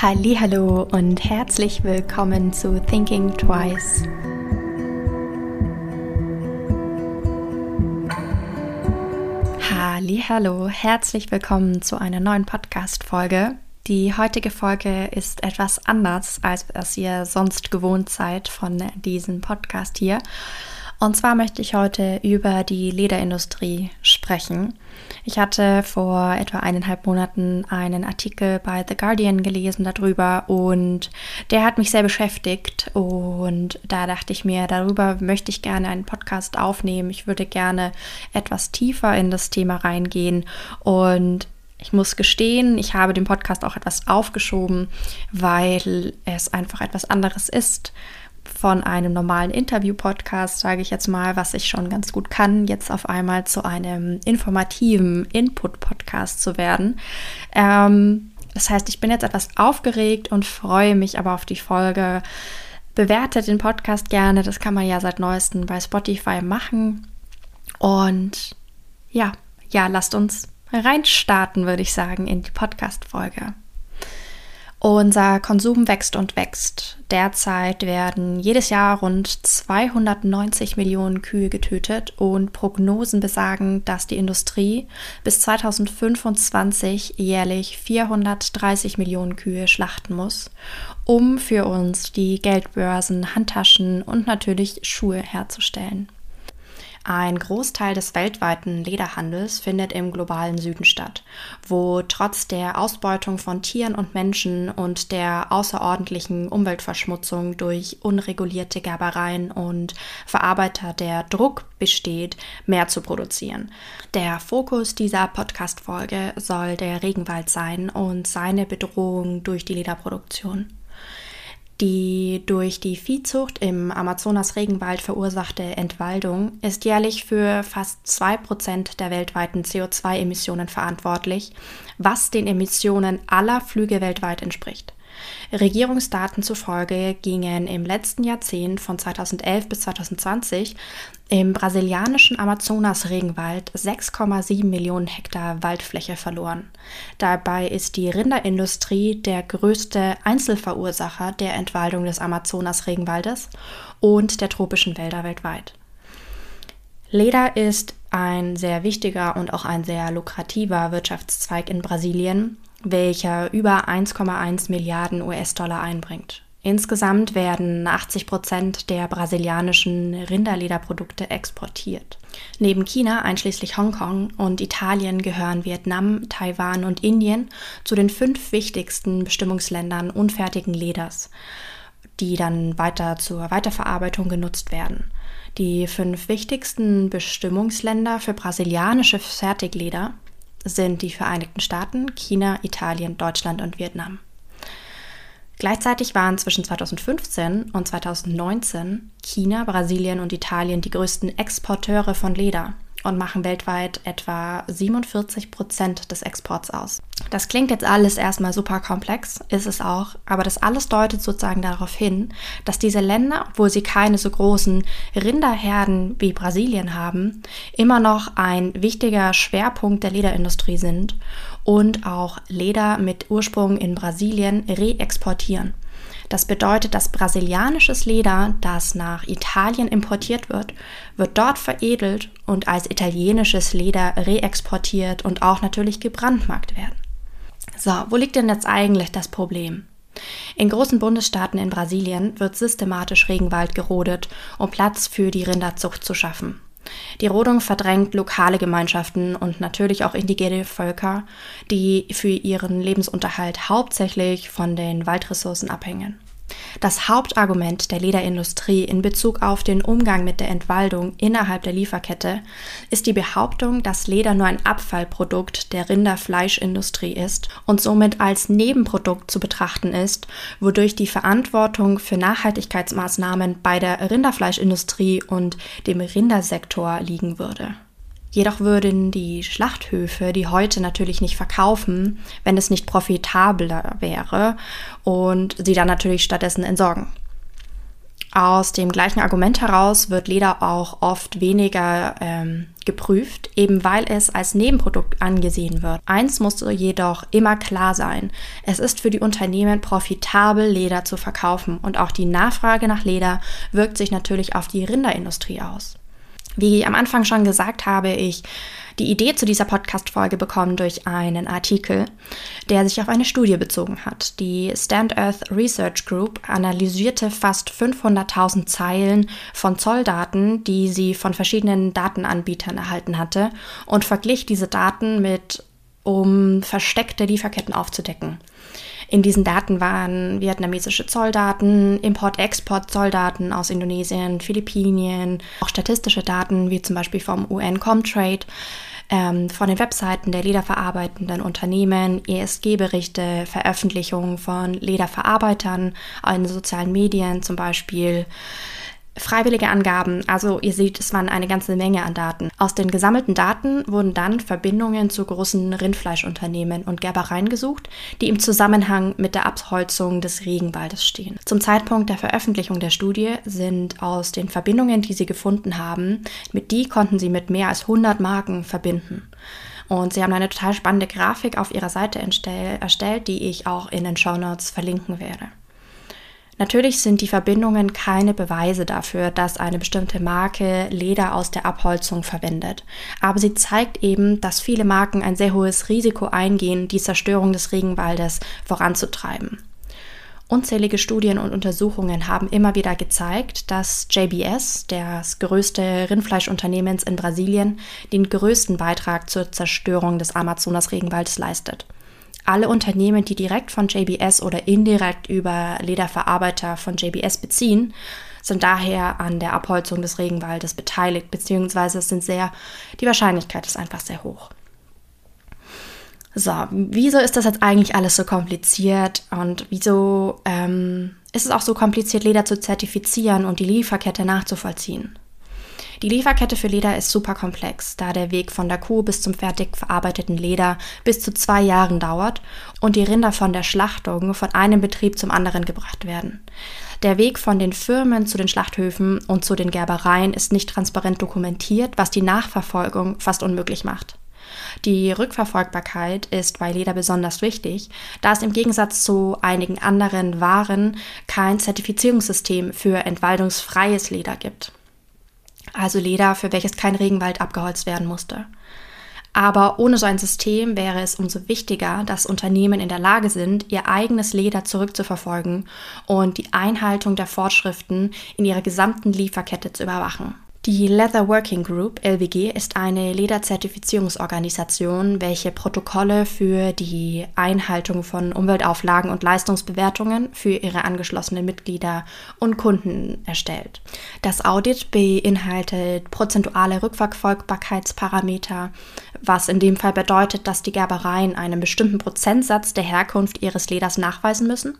Hallo und herzlich willkommen zu Thinking Twice. Hallo, herzlich willkommen zu einer neuen Podcast Folge. Die heutige Folge ist etwas anders, als was ihr sonst gewohnt seid von diesem Podcast hier. Und zwar möchte ich heute über die Lederindustrie sprechen. Ich hatte vor etwa eineinhalb Monaten einen Artikel bei The Guardian gelesen darüber und der hat mich sehr beschäftigt und da dachte ich mir, darüber möchte ich gerne einen Podcast aufnehmen. Ich würde gerne etwas tiefer in das Thema reingehen und ich muss gestehen, ich habe den Podcast auch etwas aufgeschoben, weil es einfach etwas anderes ist von einem normalen Interview-Podcast, sage ich jetzt mal, was ich schon ganz gut kann, jetzt auf einmal zu einem informativen Input-Podcast zu werden. Ähm, das heißt, ich bin jetzt etwas aufgeregt und freue mich aber auf die Folge. Bewertet den Podcast gerne, das kann man ja seit neuestem bei Spotify machen. Und ja, ja, lasst uns reinstarten, würde ich sagen, in die Podcast-Folge. Unser Konsum wächst und wächst. Derzeit werden jedes Jahr rund 290 Millionen Kühe getötet und Prognosen besagen, dass die Industrie bis 2025 jährlich 430 Millionen Kühe schlachten muss, um für uns die Geldbörsen, Handtaschen und natürlich Schuhe herzustellen. Ein Großteil des weltweiten Lederhandels findet im globalen Süden statt, wo trotz der Ausbeutung von Tieren und Menschen und der außerordentlichen Umweltverschmutzung durch unregulierte Gerbereien und Verarbeiter der Druck besteht, mehr zu produzieren. Der Fokus dieser Podcast-Folge soll der Regenwald sein und seine Bedrohung durch die Lederproduktion. Die durch die Viehzucht im Amazonas-Regenwald verursachte Entwaldung ist jährlich für fast 2% der weltweiten CO2-Emissionen verantwortlich, was den Emissionen aller Flüge weltweit entspricht. Regierungsdaten zufolge gingen im letzten Jahrzehnt von 2011 bis 2020 im brasilianischen Amazonas-Regenwald 6,7 Millionen Hektar Waldfläche verloren. Dabei ist die Rinderindustrie der größte Einzelverursacher der Entwaldung des Amazonas-Regenwaldes und der tropischen Wälder weltweit. Leder ist ein sehr wichtiger und auch ein sehr lukrativer Wirtschaftszweig in Brasilien, welcher über 1,1 Milliarden US-Dollar einbringt. Insgesamt werden 80 Prozent der brasilianischen Rinderlederprodukte exportiert. Neben China, einschließlich Hongkong und Italien, gehören Vietnam, Taiwan und Indien zu den fünf wichtigsten Bestimmungsländern unfertigen Leders, die dann weiter zur Weiterverarbeitung genutzt werden. Die fünf wichtigsten Bestimmungsländer für brasilianische Fertigleder sind die Vereinigten Staaten, China, Italien, Deutschland und Vietnam. Gleichzeitig waren zwischen 2015 und 2019 China, Brasilien und Italien die größten Exporteure von Leder und machen weltweit etwa 47 Prozent des Exports aus. Das klingt jetzt alles erstmal super komplex, ist es auch, aber das alles deutet sozusagen darauf hin, dass diese Länder, obwohl sie keine so großen Rinderherden wie Brasilien haben, immer noch ein wichtiger Schwerpunkt der Lederindustrie sind und auch Leder mit Ursprung in Brasilien reexportieren. Das bedeutet, dass brasilianisches Leder, das nach Italien importiert wird, wird dort veredelt und als italienisches Leder reexportiert und auch natürlich gebrandmarkt werden. So, wo liegt denn jetzt eigentlich das Problem? In großen Bundesstaaten in Brasilien wird systematisch Regenwald gerodet, um Platz für die Rinderzucht zu schaffen. Die Rodung verdrängt lokale Gemeinschaften und natürlich auch indigene Völker, die für ihren Lebensunterhalt hauptsächlich von den Waldressourcen abhängen. Das Hauptargument der Lederindustrie in Bezug auf den Umgang mit der Entwaldung innerhalb der Lieferkette ist die Behauptung, dass Leder nur ein Abfallprodukt der Rinderfleischindustrie ist und somit als Nebenprodukt zu betrachten ist, wodurch die Verantwortung für Nachhaltigkeitsmaßnahmen bei der Rinderfleischindustrie und dem Rindersektor liegen würde. Jedoch würden die Schlachthöfe die heute natürlich nicht verkaufen, wenn es nicht profitabler wäre und sie dann natürlich stattdessen entsorgen. Aus dem gleichen Argument heraus wird Leder auch oft weniger ähm, geprüft, eben weil es als Nebenprodukt angesehen wird. Eins muss jedoch immer klar sein. Es ist für die Unternehmen profitabel, Leder zu verkaufen und auch die Nachfrage nach Leder wirkt sich natürlich auf die Rinderindustrie aus. Wie ich am Anfang schon gesagt habe, ich die Idee zu dieser Podcast-Folge bekommen durch einen Artikel, der sich auf eine Studie bezogen hat. Die Stand Earth Research Group analysierte fast 500.000 Zeilen von Zolldaten, die sie von verschiedenen Datenanbietern erhalten hatte, und verglich diese Daten mit, um versteckte Lieferketten aufzudecken. In diesen Daten waren vietnamesische Zolldaten, Import-Export-Zolldaten aus Indonesien, Philippinen, auch statistische Daten wie zum Beispiel vom UN Comtrade, ähm, von den Webseiten der lederverarbeitenden Unternehmen, ESG-Berichte, Veröffentlichungen von Lederverarbeitern in sozialen Medien zum Beispiel, freiwillige Angaben. Also ihr seht, es waren eine ganze Menge an Daten. Aus den gesammelten Daten wurden dann Verbindungen zu großen Rindfleischunternehmen und Gerbereien gesucht, die im Zusammenhang mit der Abholzung des Regenwaldes stehen. Zum Zeitpunkt der Veröffentlichung der Studie sind aus den Verbindungen, die sie gefunden haben, mit die konnten sie mit mehr als 100 Marken verbinden. Und sie haben eine total spannende Grafik auf ihrer Seite erstellt, die ich auch in den Show Notes verlinken werde. Natürlich sind die Verbindungen keine Beweise dafür, dass eine bestimmte Marke Leder aus der Abholzung verwendet. Aber sie zeigt eben, dass viele Marken ein sehr hohes Risiko eingehen, die Zerstörung des Regenwaldes voranzutreiben. Unzählige Studien und Untersuchungen haben immer wieder gezeigt, dass JBS, das größte Rindfleischunternehmens in Brasilien, den größten Beitrag zur Zerstörung des Amazonas-Regenwaldes leistet alle Unternehmen, die direkt von JBS oder indirekt über Lederverarbeiter von JBS beziehen, sind daher an der Abholzung des Regenwaldes beteiligt, beziehungsweise sind sehr, die Wahrscheinlichkeit ist einfach sehr hoch. So, wieso ist das jetzt eigentlich alles so kompliziert und wieso ähm, ist es auch so kompliziert, Leder zu zertifizieren und die Lieferkette nachzuvollziehen? Die Lieferkette für Leder ist super komplex, da der Weg von der Kuh bis zum fertig verarbeiteten Leder bis zu zwei Jahren dauert und die Rinder von der Schlachtung von einem Betrieb zum anderen gebracht werden. Der Weg von den Firmen zu den Schlachthöfen und zu den Gerbereien ist nicht transparent dokumentiert, was die Nachverfolgung fast unmöglich macht. Die Rückverfolgbarkeit ist bei Leder besonders wichtig, da es im Gegensatz zu einigen anderen Waren kein Zertifizierungssystem für entwaldungsfreies Leder gibt also Leder, für welches kein Regenwald abgeholzt werden musste. Aber ohne so ein System wäre es umso wichtiger, dass Unternehmen in der Lage sind, ihr eigenes Leder zurückzuverfolgen und die Einhaltung der Vorschriften in ihrer gesamten Lieferkette zu überwachen. Die Leather Working Group LWG ist eine Lederzertifizierungsorganisation, welche Protokolle für die Einhaltung von Umweltauflagen und Leistungsbewertungen für ihre angeschlossenen Mitglieder und Kunden erstellt. Das Audit beinhaltet prozentuale Rückverfolgbarkeitsparameter, was in dem Fall bedeutet, dass die Gerbereien einen bestimmten Prozentsatz der Herkunft ihres Leders nachweisen müssen.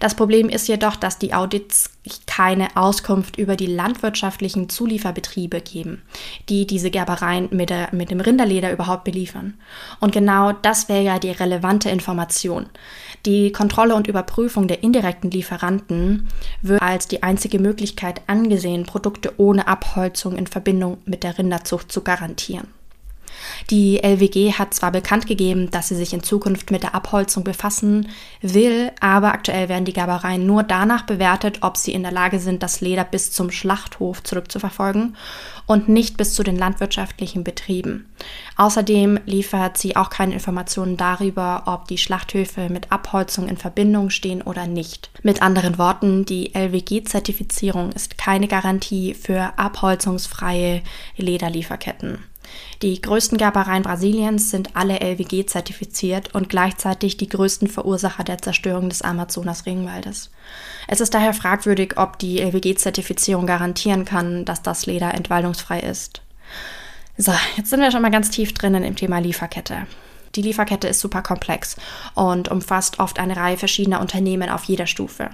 Das Problem ist jedoch, dass die Audits keine Auskunft über die landwirtschaftlichen Zulieferbetriebe geben, die diese Gerbereien mit, der, mit dem Rinderleder überhaupt beliefern. Und genau das wäre ja die relevante Information. Die Kontrolle und Überprüfung der indirekten Lieferanten wird als die einzige Möglichkeit angesehen, Produkte ohne Abholzung in Verbindung mit der Rinderzucht zu garantieren. Die LWG hat zwar bekannt gegeben, dass sie sich in Zukunft mit der Abholzung befassen will, aber aktuell werden die Gerbereien nur danach bewertet, ob sie in der Lage sind, das Leder bis zum Schlachthof zurückzuverfolgen und nicht bis zu den landwirtschaftlichen Betrieben. Außerdem liefert sie auch keine Informationen darüber, ob die Schlachthöfe mit Abholzung in Verbindung stehen oder nicht. Mit anderen Worten, die LWG-Zertifizierung ist keine Garantie für abholzungsfreie Lederlieferketten. Die größten Gerbereien Brasiliens sind alle LWG zertifiziert und gleichzeitig die größten Verursacher der Zerstörung des Amazonas-Regenwaldes. Es ist daher fragwürdig, ob die LWG-Zertifizierung garantieren kann, dass das Leder entwaldungsfrei ist. So, jetzt sind wir schon mal ganz tief drinnen im Thema Lieferkette. Die Lieferkette ist super komplex und umfasst oft eine Reihe verschiedener Unternehmen auf jeder Stufe.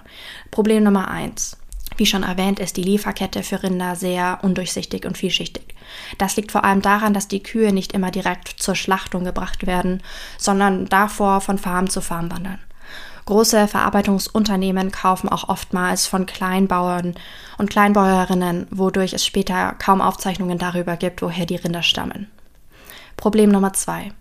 Problem Nummer eins. Wie schon erwähnt, ist die Lieferkette für Rinder sehr undurchsichtig und vielschichtig. Das liegt vor allem daran, dass die Kühe nicht immer direkt zur Schlachtung gebracht werden, sondern davor von Farm zu Farm wandern. Große Verarbeitungsunternehmen kaufen auch oftmals von Kleinbauern und Kleinbäuerinnen, wodurch es später kaum Aufzeichnungen darüber gibt, woher die Rinder stammen. Problem Nummer zwei.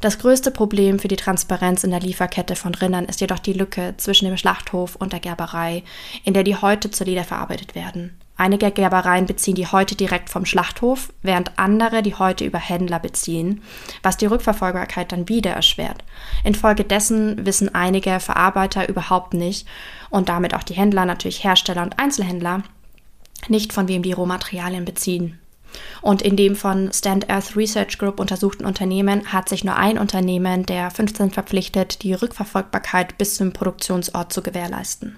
Das größte Problem für die Transparenz in der Lieferkette von Rindern ist jedoch die Lücke zwischen dem Schlachthof und der Gerberei, in der die Häute zur Leder verarbeitet werden. Einige Gerbereien beziehen die Häute direkt vom Schlachthof, während andere die Häute über Händler beziehen, was die Rückverfolgbarkeit dann wieder erschwert. Infolgedessen wissen einige Verarbeiter überhaupt nicht und damit auch die Händler, natürlich Hersteller und Einzelhändler, nicht von wem die Rohmaterialien beziehen. Und in dem von Stand Earth Research Group untersuchten Unternehmen hat sich nur ein Unternehmen der 15 verpflichtet, die Rückverfolgbarkeit bis zum Produktionsort zu gewährleisten.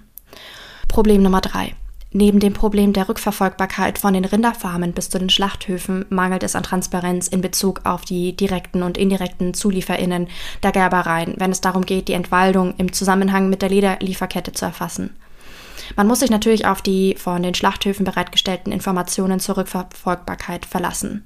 Problem Nummer drei. Neben dem Problem der Rückverfolgbarkeit von den Rinderfarmen bis zu den Schlachthöfen mangelt es an Transparenz in Bezug auf die direkten und indirekten ZulieferInnen der Gerbereien, wenn es darum geht, die Entwaldung im Zusammenhang mit der Lederlieferkette zu erfassen. Man muss sich natürlich auf die von den Schlachthöfen bereitgestellten Informationen zur Rückverfolgbarkeit verlassen.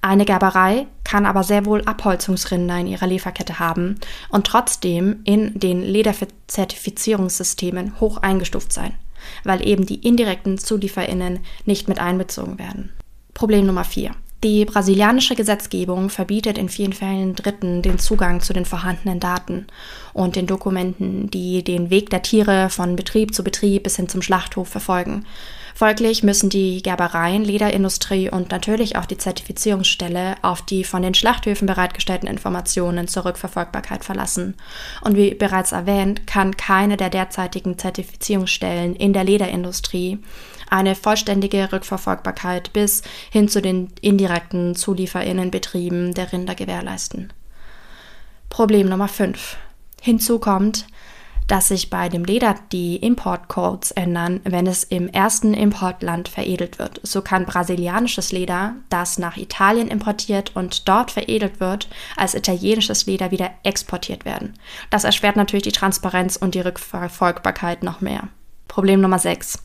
Eine Gerberei kann aber sehr wohl Abholzungsrinder in ihrer Lieferkette haben und trotzdem in den Lederzertifizierungssystemen hoch eingestuft sein weil eben die indirekten ZulieferInnen nicht mit einbezogen werden. Problem Nummer 4. Die brasilianische Gesetzgebung verbietet in vielen Fällen Dritten den Zugang zu den vorhandenen Daten und den Dokumenten, die den Weg der Tiere von Betrieb zu Betrieb bis hin zum Schlachthof verfolgen. Folglich müssen die Gerbereien, Lederindustrie und natürlich auch die Zertifizierungsstelle auf die von den Schlachthöfen bereitgestellten Informationen zur Rückverfolgbarkeit verlassen. Und wie bereits erwähnt, kann keine der derzeitigen Zertifizierungsstellen in der Lederindustrie eine vollständige Rückverfolgbarkeit bis hin zu den indirekten Zulieferinnenbetrieben der Rinder gewährleisten. Problem Nummer 5. Hinzu kommt, dass sich bei dem Leder die Importcodes ändern, wenn es im ersten Importland veredelt wird. So kann brasilianisches Leder, das nach Italien importiert und dort veredelt wird, als italienisches Leder wieder exportiert werden. Das erschwert natürlich die Transparenz und die Rückverfolgbarkeit noch mehr. Problem Nummer 6.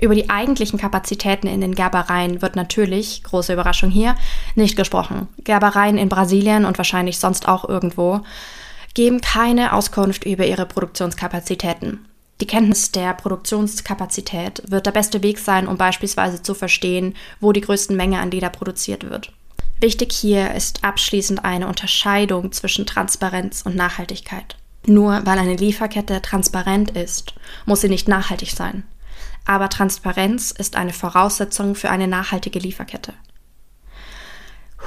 Über die eigentlichen Kapazitäten in den Gerbereien wird natürlich, große Überraschung hier, nicht gesprochen. Gerbereien in Brasilien und wahrscheinlich sonst auch irgendwo geben keine Auskunft über ihre Produktionskapazitäten. Die Kenntnis der Produktionskapazität wird der beste Weg sein, um beispielsweise zu verstehen, wo die größte Menge an Leder produziert wird. Wichtig hier ist abschließend eine Unterscheidung zwischen Transparenz und Nachhaltigkeit. Nur weil eine Lieferkette transparent ist, muss sie nicht nachhaltig sein. Aber Transparenz ist eine Voraussetzung für eine nachhaltige Lieferkette.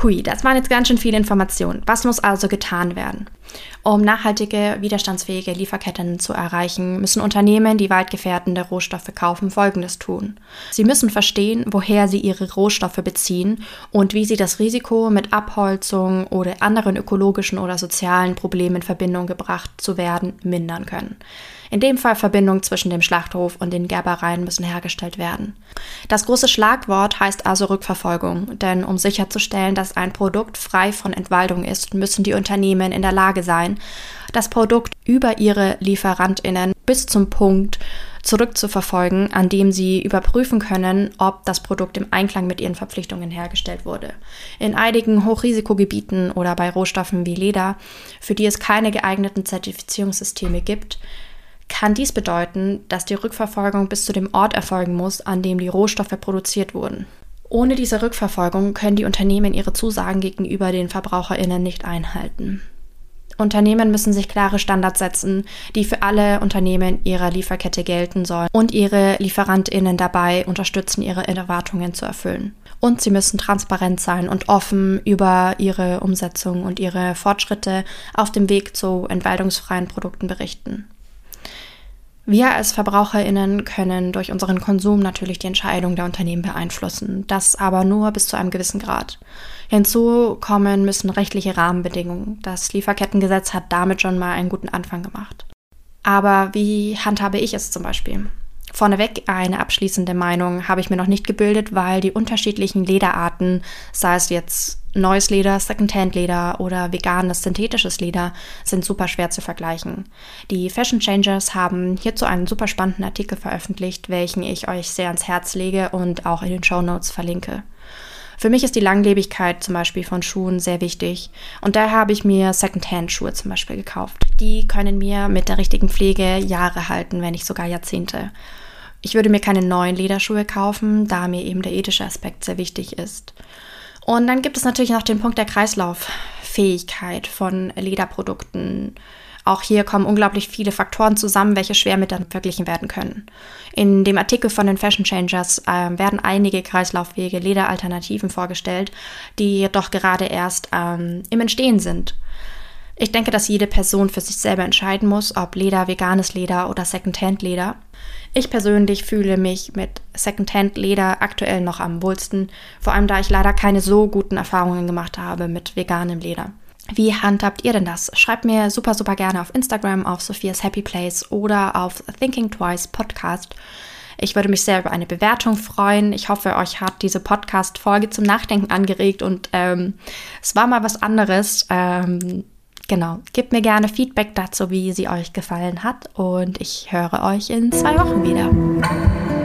Hui, das waren jetzt ganz schön viele Informationen. Was muss also getan werden? Um nachhaltige, widerstandsfähige Lieferketten zu erreichen, müssen Unternehmen, die waldgefährdende Rohstoffe kaufen, Folgendes tun. Sie müssen verstehen, woher sie ihre Rohstoffe beziehen und wie sie das Risiko mit Abholzung oder anderen ökologischen oder sozialen Problemen in Verbindung gebracht zu werden, mindern können. In dem Fall Verbindung zwischen dem Schlachthof und den Gerbereien müssen hergestellt werden. Das große Schlagwort heißt also Rückverfolgung, denn um sicherzustellen, dass ein Produkt frei von Entwaldung ist, müssen die Unternehmen in der Lage sein, das Produkt über ihre Lieferantinnen bis zum Punkt zurückzuverfolgen, an dem sie überprüfen können, ob das Produkt im Einklang mit ihren Verpflichtungen hergestellt wurde. In einigen Hochrisikogebieten oder bei Rohstoffen wie Leder, für die es keine geeigneten Zertifizierungssysteme gibt, kann dies bedeuten, dass die Rückverfolgung bis zu dem Ort erfolgen muss, an dem die Rohstoffe produziert wurden. Ohne diese Rückverfolgung können die Unternehmen ihre Zusagen gegenüber den Verbraucherinnen nicht einhalten. Unternehmen müssen sich klare Standards setzen, die für alle Unternehmen ihrer Lieferkette gelten sollen und ihre Lieferantinnen dabei unterstützen, ihre Erwartungen zu erfüllen. Und sie müssen transparent sein und offen über ihre Umsetzung und ihre Fortschritte auf dem Weg zu entwaldungsfreien Produkten berichten. Wir als Verbraucherinnen können durch unseren Konsum natürlich die Entscheidung der Unternehmen beeinflussen, das aber nur bis zu einem gewissen Grad. Hinzu kommen müssen rechtliche Rahmenbedingungen. Das Lieferkettengesetz hat damit schon mal einen guten Anfang gemacht. Aber wie handhabe ich es zum Beispiel? Vorneweg eine abschließende Meinung habe ich mir noch nicht gebildet, weil die unterschiedlichen Lederarten, sei es jetzt neues Leder, Secondhand-Leder oder veganes, synthetisches Leder, sind super schwer zu vergleichen. Die Fashion Changers haben hierzu einen super spannenden Artikel veröffentlicht, welchen ich euch sehr ans Herz lege und auch in den Show Notes verlinke. Für mich ist die Langlebigkeit zum Beispiel von Schuhen sehr wichtig. Und daher habe ich mir Secondhand-Schuhe zum Beispiel gekauft. Die können mir mit der richtigen Pflege Jahre halten, wenn nicht sogar Jahrzehnte. Ich würde mir keine neuen Lederschuhe kaufen, da mir eben der ethische Aspekt sehr wichtig ist. Und dann gibt es natürlich noch den Punkt der Kreislauffähigkeit von Lederprodukten. Auch hier kommen unglaublich viele Faktoren zusammen, welche schwer miteinander verglichen werden können. In dem Artikel von den Fashion Changers äh, werden einige kreislauffähige Lederalternativen vorgestellt, die jedoch gerade erst ähm, im Entstehen sind. Ich denke, dass jede Person für sich selber entscheiden muss, ob Leder, veganes Leder oder Secondhand-Leder. Ich persönlich fühle mich mit Secondhand-Leder aktuell noch am wohlsten, vor allem da ich leider keine so guten Erfahrungen gemacht habe mit veganem Leder. Wie handhabt ihr denn das? Schreibt mir super, super gerne auf Instagram, auf Sophias Happy Place oder auf Thinking Twice Podcast. Ich würde mich sehr über eine Bewertung freuen. Ich hoffe, euch hat diese Podcast-Folge zum Nachdenken angeregt und ähm, es war mal was anderes. Ähm, genau, gebt mir gerne Feedback dazu, wie sie euch gefallen hat und ich höre euch in zwei Wochen wieder.